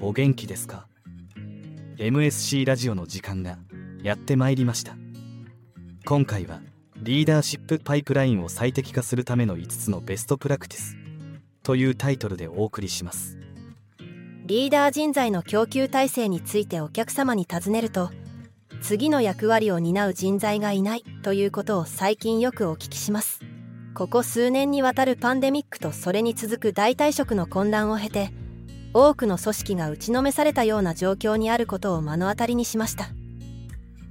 お元気ですか？MSC ラジオの時間がやってまいりました。今回はリーダーシップパイプラインを最適化するための5つのベストプラクティスというタイトルでお送りします。リーダー人材の供給体制についてお客様に尋ねると次の役割を担う人材がいないということを最近よくお聞きします。ここ数年にわたるパンデミックとそれに続く代替食の混乱を経て多くの組織が打ちのめされたような状況にあることを目の当たりにしました。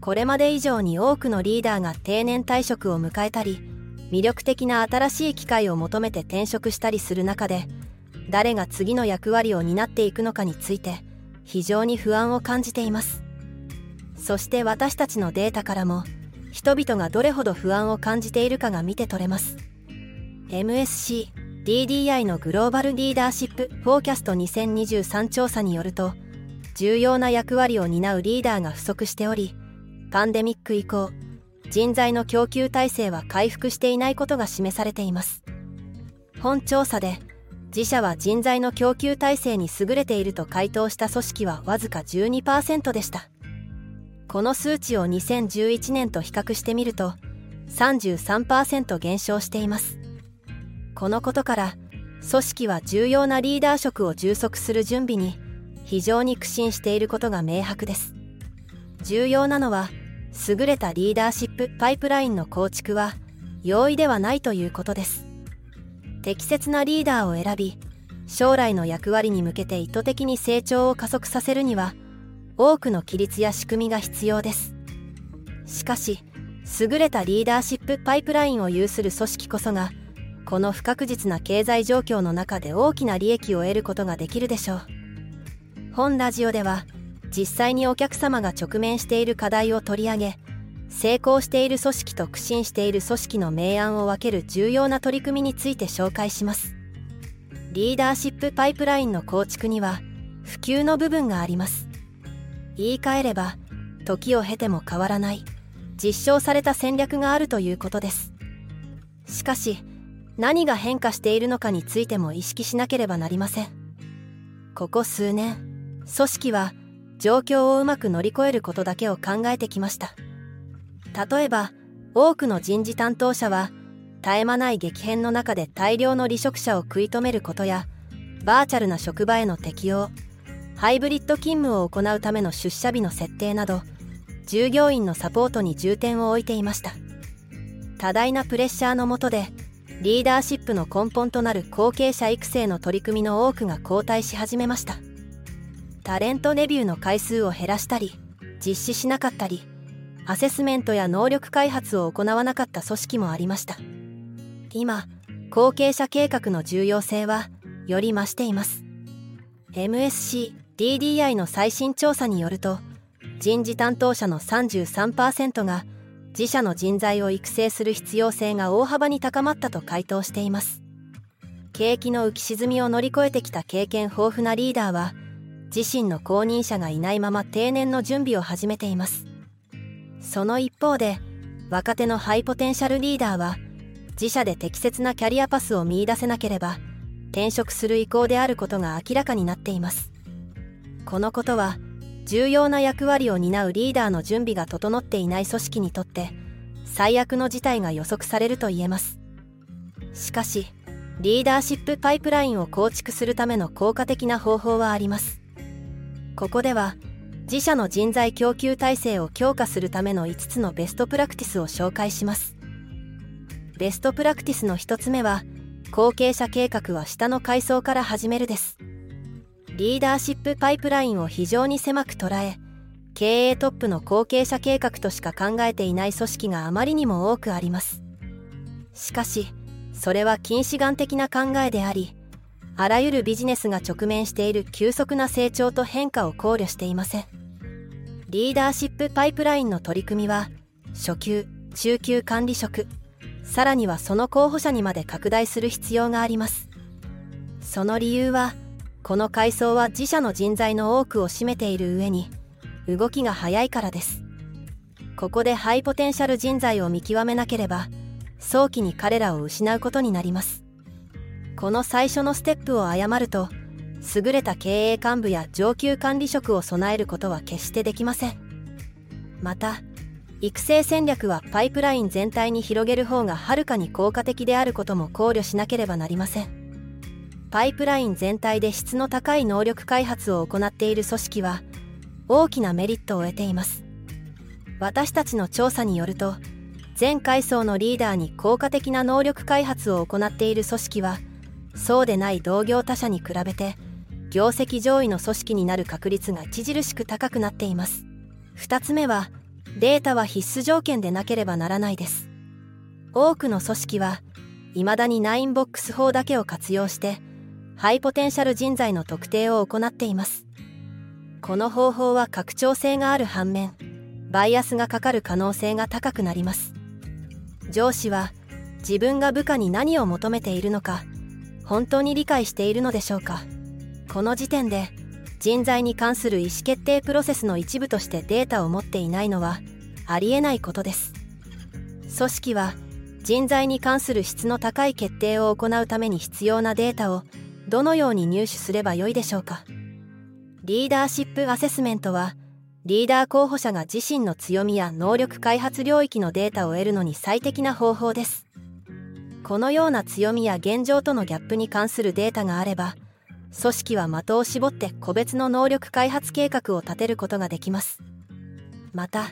これまで以上に多くのリーダーが定年退職を迎えたり魅力的な新しい機会を求めて転職したりする中で誰が次の役割を担っていくのかについて非常に不安を感じています。そして私たちのデータからも人々がどれほど不安を感じているかが見て取れます。MSC DDI のグローバルリーダーシップフォーキャスト2023調査によると重要な役割を担うリーダーが不足しておりパンデミック以降人材の供給体制は回復していないことが示されています。本調査で自社は人材の供給体制に優れていると回答した組織はわずか12%でした。この数値を2011年と比較してみると33%減少しています。このことから組織は重要なリーダー職を充足する準備に非常に苦心していることが明白です。重要なのは優れたリーダーシップパイプラインの構築は容易ではないということです。適切なリーダーを選び将来の役割に向けて意図的に成長を加速させるには多くの規律や仕組みが必要です。しかし優れたリーダーシップパイプラインを有する組織こそがこの不確実な経済状況の中で大きな利益を得ることができるでしょう。本ラジオでは実際にお客様が直面している課題を取り上げ成功している組織と苦心している組織の明暗を分ける重要な取り組みについて紹介します。リーダーシップパイプラインの構築には普及の部分があります。言い換えれば時を経ても変わらない実証された戦略があるということです。しかし何が変化しているのかについても意識しなければなりません。ここ数年組織は状況をうまく乗り越えることだけを考えてきました。例えば多くの人事担当者は絶え間ない激変の中で大量の離職者を食い止めることやバーチャルな職場への適用ハイブリッド勤務を行うための出社日の設定など従業員のサポートに重点を置いていました。多大なプレッシャーの下でリーダーシップの根本となる後継者育成の取り組みの多くが後退し始めました。タレントレビューの回数を減らしたり実施しなかったりアセスメントや能力開発を行わなかった組織もありました。今後継者計画の重要性はより増しています。MSC DDI の最新調査によると人事担当者の33%が自社の人材を育成する必要性が大幅に高まったと回答しています。景気の浮き沈みを乗り越えてきた経験豊富なリーダーは自身の後任者がいないまま定年の準備を始めています。その一方で若手のハイポテンシャルリーダーは自社で適切なキャリアパスを見いだせなければ転職する意向であることが明らかになっています。このことは重要な役割を担うリーダーの準備が整っていない組織にとって最悪の事態が予測されると言えます。しかしリーダーシップパイプラインを構築するための効果的な方法はあります。ここでは自社の人材供給体制を強化するための5つのベストプラクティスを紹介します。ベストプラクティスの1つ目は後継者計画は下の階層から始めるです。リーダーシップパイプラインを非常に狭く捉え経営トップの後継者計画としか考えていない組織があまりにも多くあります。しかしそれは近視眼的な考えでありあらゆるビジネスが直面している急速な成長と変化を考慮していません。リーダーシップパイプラインの取り組みは初級中級管理職さらにはその候補者にまで拡大する必要があります。その理由はこの階層は自社の人材の多くを占めている上に動きが早いからです。ここでハイポテンシャル人材を見極めなければ早期に彼らを失うことになります。この最初のステップを誤ると優れた経営幹部や上級管理職を備えることは決してできません。また育成戦略はパイプライン全体に広げる方がはるかに効果的であることも考慮しなければなりません。パイプライン全体で質の高い能力開発を行っている組織は大きなメリットを得ています。私たちの調査によると全階層のリーダーに効果的な能力開発を行っている組織はそうでない同業他社に比べて業績上位の組織になる確率が著しく高くなっています。2つ目はデータは必須条件でなければならないです。多くの組織は未だにナインボックス法だけを活用してハイポテンシャル人材の特定を行っています。この方法は拡張性がある反面バイアスがかかる可能性が高くなります。上司は自分が部下に何を求めているのか本当に理解しているのでしょうか。この時点で人材に関する意思決定プロセスの一部としてデータを持っていないのはありえないことです。組織は人材に関する質の高い決定を行うために必要なデータをどのように入手すればよいでしょうか？リーダーシップアセスメントはリーダー候補者が自身の強みや能力開発領域のデータを得るのに最適な方法です。このような強みや現状とのギャップに関するデータがあれば組織は的を絞って個別の能力開発計画を立てることができます。また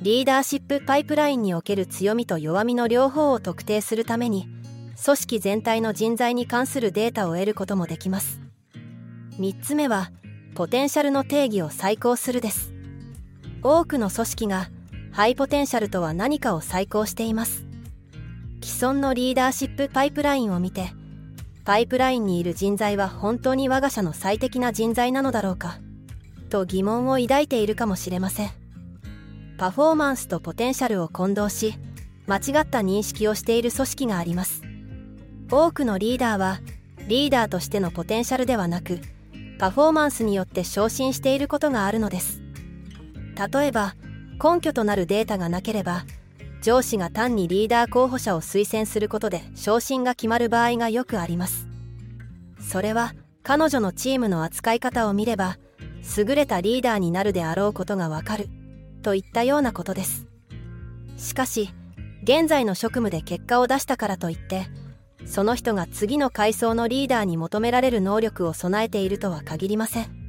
リーダーシップパイプラインにおける強みと弱みの両方を特定するために組織全体の人材に関するデータを得ることもできます。3つ目はポテンシャルの定義を再考するです。多くの組織がハイポテンシャルとは何かを再考しています。既存のリーダーシップパイプラインを見てパイプラインにいる人材は本当に我が社の最適な人材なのだろうかと疑問を抱いているかもしれません。パフォーマンスとポテンシャルを混同し間違った認識をしている組織があります。多くのリーダーはリーダーとしてのポテンシャルではなくパフォーマンスによって昇進していることがあるのです。例えば根拠となるデータがなければ上司が単にリーダー候補者を推薦することで昇進が決まる場合がよくあります。それは彼女のチームの扱い方を見れば優れたリーダーになるであろうことがわかるといったようなことです。しかし現在の職務で結果を出したからといってその人が次の階層のリーダーに求められる能力を備えているとは限りません。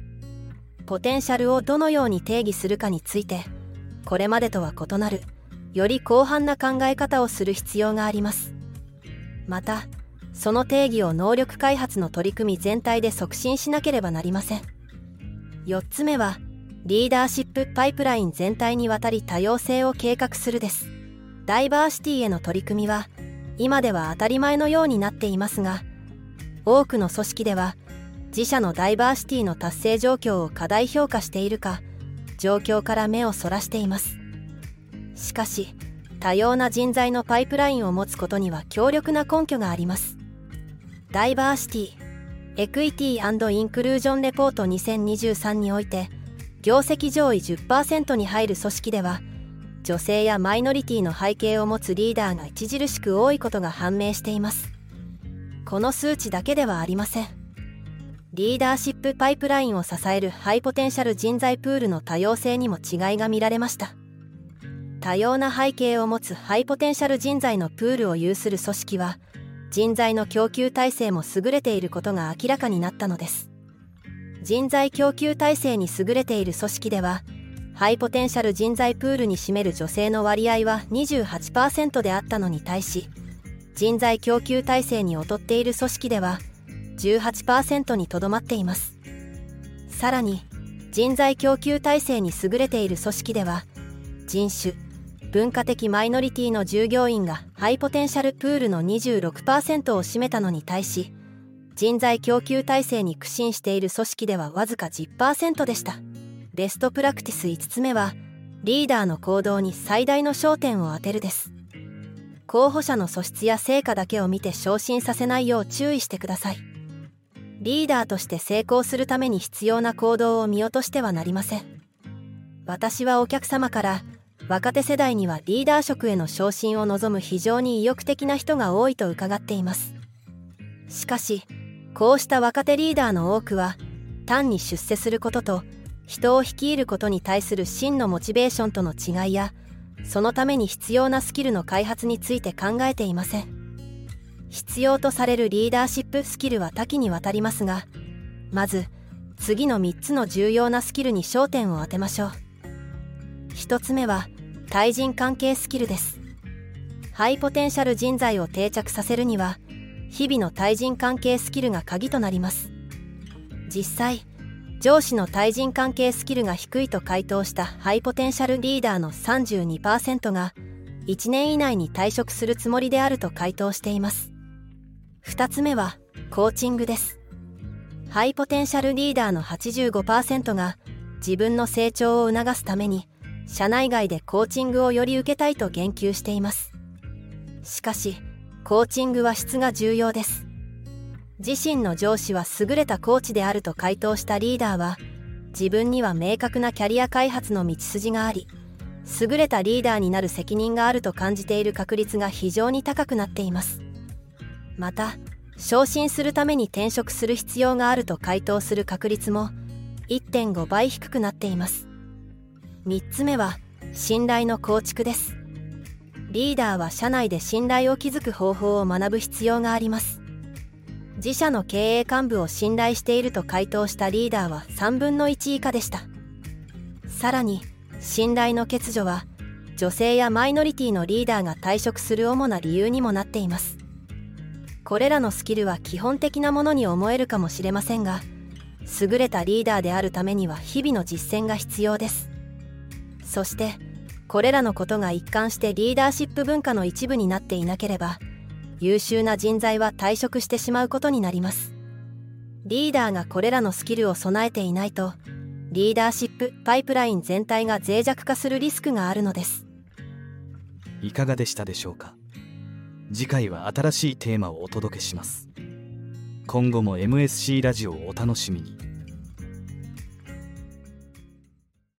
ポテンシャルをどのように定義するかについてこれまでとは異なるより広範な考え方をする必要があります。またその定義を能力開発の取り組み全体で促進しなければなりません。4つ目はリーダーシップパイプライン全体にわたり多様性を計画するです。ダイバーシティへの取り組みは今では当たり前のようになっていますが多くの組織では自社のダイバーシティの達成状況を過大評価しているか状況から目をそらしています。しかし多様な人材のパイプラインを持つことには強力な根拠があります。ダイバーシティエクイティインクルージョンレポート2023において業績上位10%に入る組織では女性やマイノリティの背景を持つリーダーが著しく多いことが判明しています。この数値だけではありません。リーダーシップパイプラインを支えるハイポテンシャル人材プールの多様性にも違いが見られました。多様な背景を持つハイポテンシャル人材のプールを有する組織は人材の供給体制も優れていることが明らかになったのです。人材供給体制に優れている組織ではハイポテンシャル人材プールに占める女性の割合は28%であったのに対し人材供給体制に劣っている組織では18%にとどまっていますさらに人材供給体制に優れている組織では人種文化的マイノリティの従業員がハイポテンシャルプールの26%を占めたのに対し人材供給体制に苦心している組織ではわずか10%でした。ベストプラクティス5つ目はリーダーの行動に最大の焦点を当てるです。候補者の素質や成果だけを見て昇進させないよう注意してください。リーダーとして成功するために必要な行動を見落としてはなりません。私はお客様から若手世代にはリーダー職への昇進を望む非常に意欲的な人が多いと伺っています。しかしこうした若手リーダーの多くは単に出世することと人を率いることに対する真のモチベーションとの違いやそのために必要なスキルの開発について考えていません。必要とされるリーダーシップスキルは多岐にわたりますがまず次の3つの重要なスキルに焦点を当てましょう。1つ目は対人関係スキルです。ハイポテンシャル人材を定着させるには日々の対人関係スキルが鍵となります。実際上司の対人関係スキルが低いと回答したハイポテンシャルリーダーの32%が1年以内に退職するつもりであると回答しています。2つ目はコーチングです。ハイポテンシャルリーダーの85%が自分の成長を促すために社内外でコーチングをより受けたいと言及しています。しかしコーチングは質が重要です。自身の上司は優れたコーチであると回答したリーダーは自分には明確なキャリア開発の道筋があり優れたリーダーになる責任があると感じている確率が非常に高くなっています。また昇進するために転職する必要があると回答する確率も1.5倍低くなっています。3つ目は信頼の構築です。リーダーは社内で信頼を築く方法を学ぶ必要があります。自社の経営幹部を信頼していると回答したリーダーは3分の1以下でした。さらに信頼の欠如は女性やマイノリティのリーダーが退職する主な理由にもなっています。これらのスキルは基本的なものに思えるかもしれませんが優れたリーダーであるためには日々の実践が必要です。そしてこれらのことが一貫してリーダーシップ文化の一部になっていなければ優秀な人材は退職してしまうことになります。リーダーがこれらのスキルを備えていないとリーダーシップパイプライン全体が脆弱化するリスクがあるのです。いかがでしたでしょうか？次回は新しいテーマをお届けします。今後も MSC ラジオをお楽しみに。